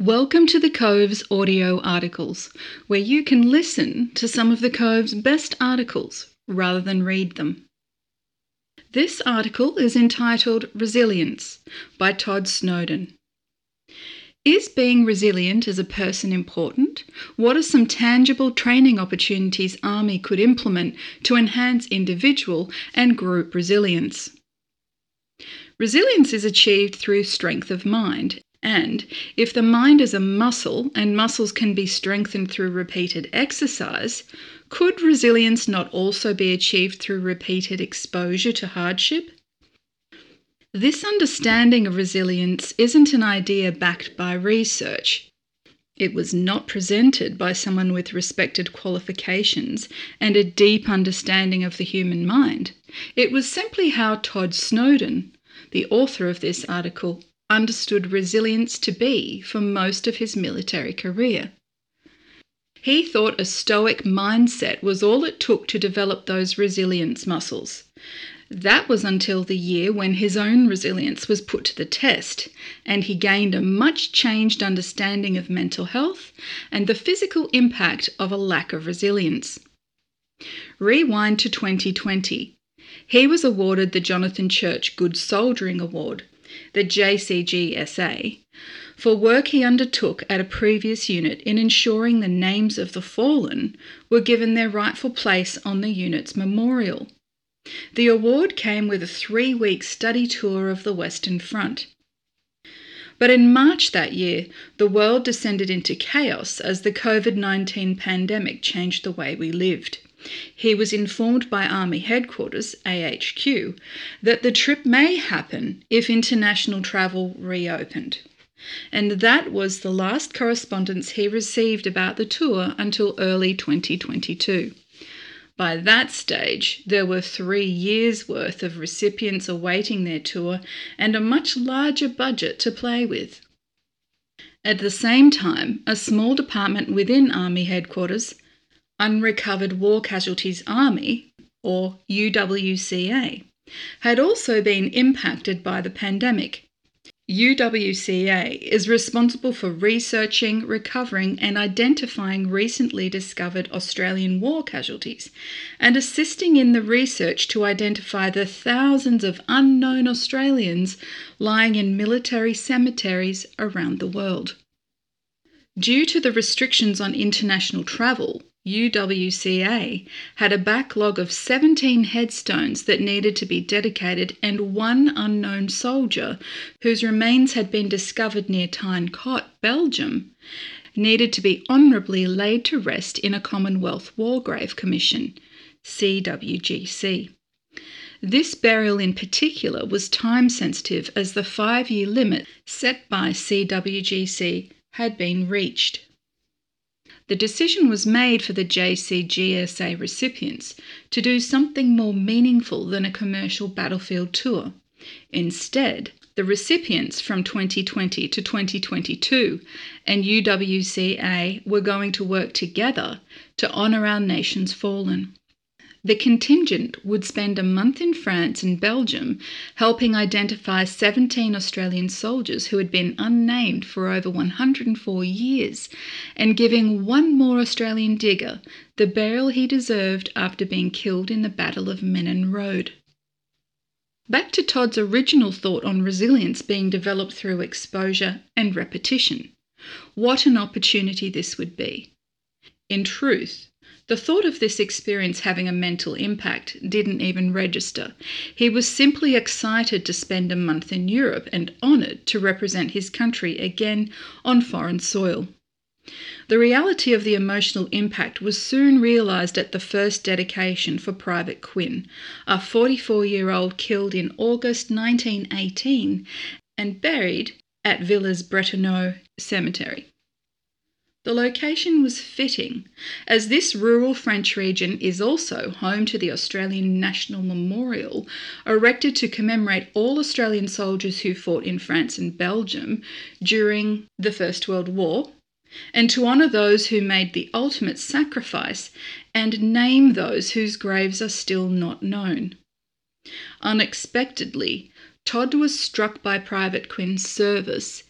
Welcome to the Cove's audio articles, where you can listen to some of the Cove's best articles rather than read them. This article is entitled Resilience by Todd Snowden. Is being resilient as a person important? What are some tangible training opportunities Army could implement to enhance individual and group resilience? Resilience is achieved through strength of mind and if the mind is a muscle and muscles can be strengthened through repeated exercise, could resilience not also be achieved through repeated exposure to hardship? This understanding of resilience isn't an idea backed by research. It was not presented by someone with respected qualifications and a deep understanding of the human mind. It was simply how Todd Snowden, the author of this article, understood resilience to be for most of his military career. He thought a stoic mindset was all it took to develop those resilience muscles. That was until the year when his own resilience was put to the test, and he gained a much changed understanding of mental health and the physical impact of a lack of resilience. Rewind to 2020. He was awarded the Jonathan Church Good Soldiering Award the JCGSA, for work he undertook at a previous unit in ensuring the names of the fallen were given their rightful place on the unit's memorial. The award came with a three week study tour of the Western Front. But in March that year, the world descended into chaos as the COVID 19 pandemic changed the way we lived. He was informed by Army Headquarters, AHQ, that the trip may happen if international travel reopened. And that was the last correspondence he received about the tour until early 2022. By that stage, there were three years' worth of recipients awaiting their tour and a much larger budget to play with. At the same time, a small department within Army Headquarters, Unrecovered War Casualties Army, or UWCA, had also been impacted by the pandemic. UWCA is responsible for researching, recovering, and identifying recently discovered Australian war casualties and assisting in the research to identify the thousands of unknown Australians lying in military cemeteries around the world. Due to the restrictions on international travel, UWCA had a backlog of 17 headstones that needed to be dedicated and one unknown soldier, whose remains had been discovered near Tyne Cot, Belgium, needed to be honourably laid to rest in a Commonwealth War Grave Commission, CWGC. This burial in particular was time sensitive as the five year limit set by CWGC had been reached the decision was made for the JCGSA recipients to do something more meaningful than a commercial battlefield tour. Instead, the recipients from 2020 to 2022 and UWCA were going to work together to honour our nation's fallen. The contingent would spend a month in France and Belgium helping identify 17 Australian soldiers who had been unnamed for over 104 years and giving one more Australian digger the burial he deserved after being killed in the Battle of Menin Road. Back to Todd's original thought on resilience being developed through exposure and repetition. What an opportunity this would be. In truth, the thought of this experience having a mental impact didn't even register. He was simply excited to spend a month in Europe and honoured to represent his country again on foreign soil. The reality of the emotional impact was soon realised at the first dedication for Private Quinn, a 44 year old killed in August 1918 and buried at Villers Bretonneux Cemetery. The location was fitting, as this rural French region is also home to the Australian National Memorial, erected to commemorate all Australian soldiers who fought in France and Belgium during the First World War, and to honour those who made the ultimate sacrifice and name those whose graves are still not known. Unexpectedly, Todd was struck by Private Quinn's service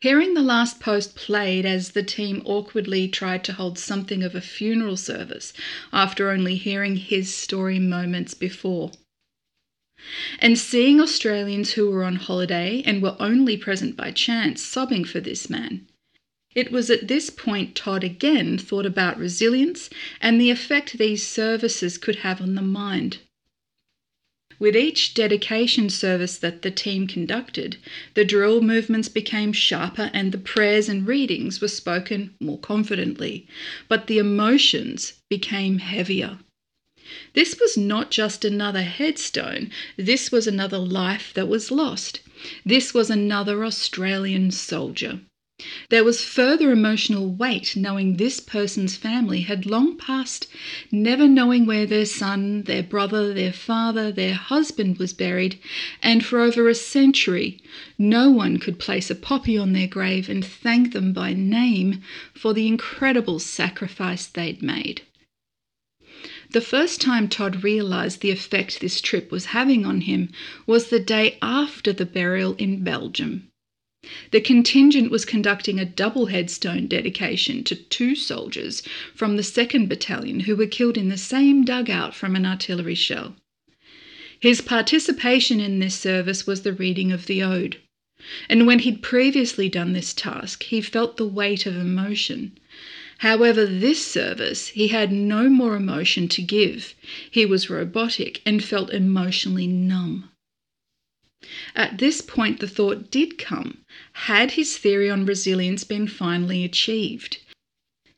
Hearing the last post played as the team awkwardly tried to hold something of a funeral service after only hearing his story moments before. And seeing Australians who were on holiday and were only present by chance sobbing for this man. It was at this point Todd again thought about resilience and the effect these services could have on the mind. With each dedication service that the team conducted, the drill movements became sharper and the prayers and readings were spoken more confidently, but the emotions became heavier. This was not just another headstone, this was another life that was lost. This was another Australian soldier. There was further emotional weight knowing this person's family had long passed, never knowing where their son, their brother, their father, their husband was buried, and for over a century no one could place a poppy on their grave and thank them by name for the incredible sacrifice they'd made. The first time Todd realised the effect this trip was having on him was the day after the burial in Belgium. The contingent was conducting a double headstone dedication to two soldiers from the 2nd Battalion who were killed in the same dugout from an artillery shell. His participation in this service was the reading of the ode, and when he'd previously done this task, he felt the weight of emotion. However, this service, he had no more emotion to give. He was robotic and felt emotionally numb. At this point, the thought did come had his theory on resilience been finally achieved?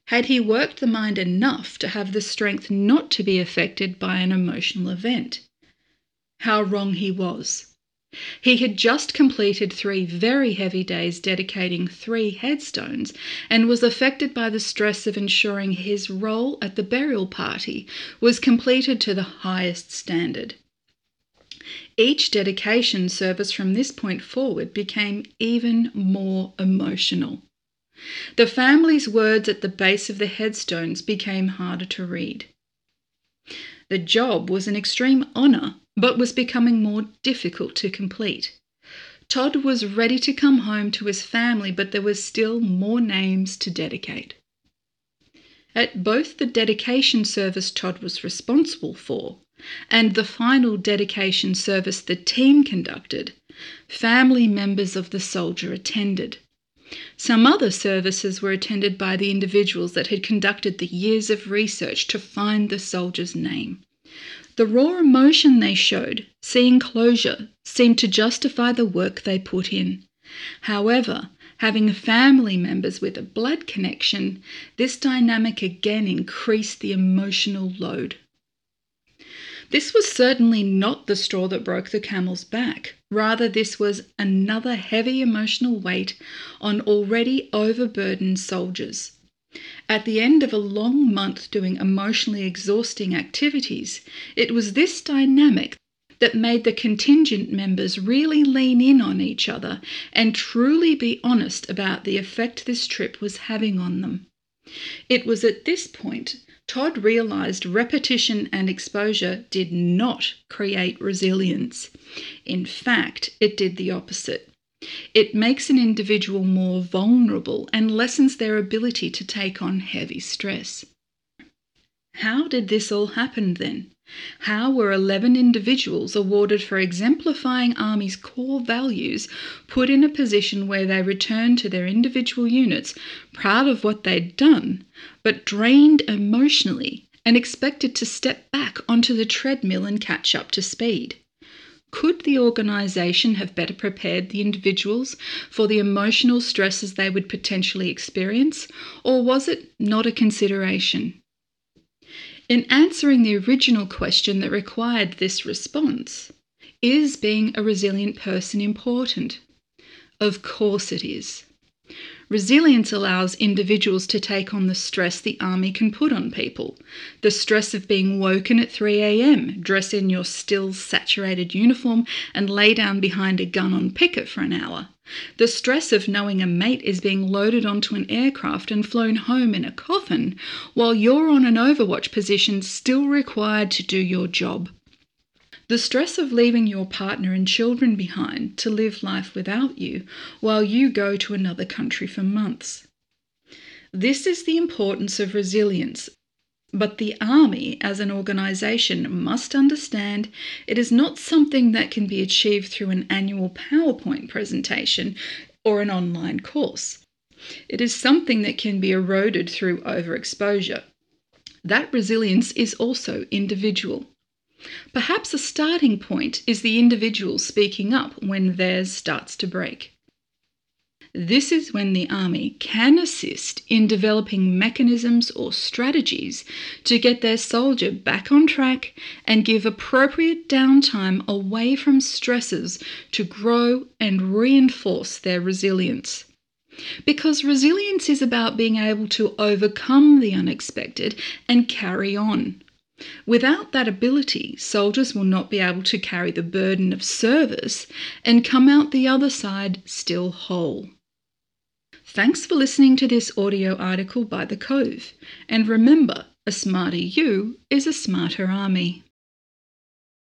Had he worked the mind enough to have the strength not to be affected by an emotional event? How wrong he was. He had just completed three very heavy days dedicating three headstones and was affected by the stress of ensuring his role at the burial party was completed to the highest standard. Each dedication service from this point forward became even more emotional. The family's words at the base of the headstones became harder to read. The job was an extreme honour, but was becoming more difficult to complete. Todd was ready to come home to his family, but there was still more names to dedicate. At both the dedication service Todd was responsible for and the final dedication service the team conducted, family members of the soldier attended. Some other services were attended by the individuals that had conducted the years of research to find the soldier's name. The raw emotion they showed, seeing closure, seemed to justify the work they put in. However, having family members with a blood connection, this dynamic again increased the emotional load. This was certainly not the straw that broke the camel's back. Rather, this was another heavy emotional weight on already overburdened soldiers. At the end of a long month doing emotionally exhausting activities, it was this dynamic that made the contingent members really lean in on each other and truly be honest about the effect this trip was having on them. It was at this point Todd realized repetition and exposure did not create resilience. In fact, it did the opposite. It makes an individual more vulnerable and lessens their ability to take on heavy stress. How did this all happen then? How were 11 individuals awarded for exemplifying Army's core values put in a position where they returned to their individual units proud of what they'd done, but drained emotionally and expected to step back onto the treadmill and catch up to speed? Could the organisation have better prepared the individuals for the emotional stresses they would potentially experience, or was it not a consideration? In answering the original question that required this response, is being a resilient person important? Of course it is. Resilience allows individuals to take on the stress the army can put on people. The stress of being woken at 3 a.m., dress in your still saturated uniform, and lay down behind a gun on picket for an hour. The stress of knowing a mate is being loaded onto an aircraft and flown home in a coffin while you're on an overwatch position still required to do your job. The stress of leaving your partner and children behind to live life without you while you go to another country for months. This is the importance of resilience. But the Army as an organisation must understand it is not something that can be achieved through an annual PowerPoint presentation or an online course. It is something that can be eroded through overexposure. That resilience is also individual. Perhaps a starting point is the individual speaking up when theirs starts to break. This is when the Army can assist in developing mechanisms or strategies to get their soldier back on track and give appropriate downtime away from stresses to grow and reinforce their resilience. Because resilience is about being able to overcome the unexpected and carry on. Without that ability, soldiers will not be able to carry the burden of service and come out the other side still whole. Thanks for listening to this audio article by The Cove. And remember, a smarter you is a smarter army.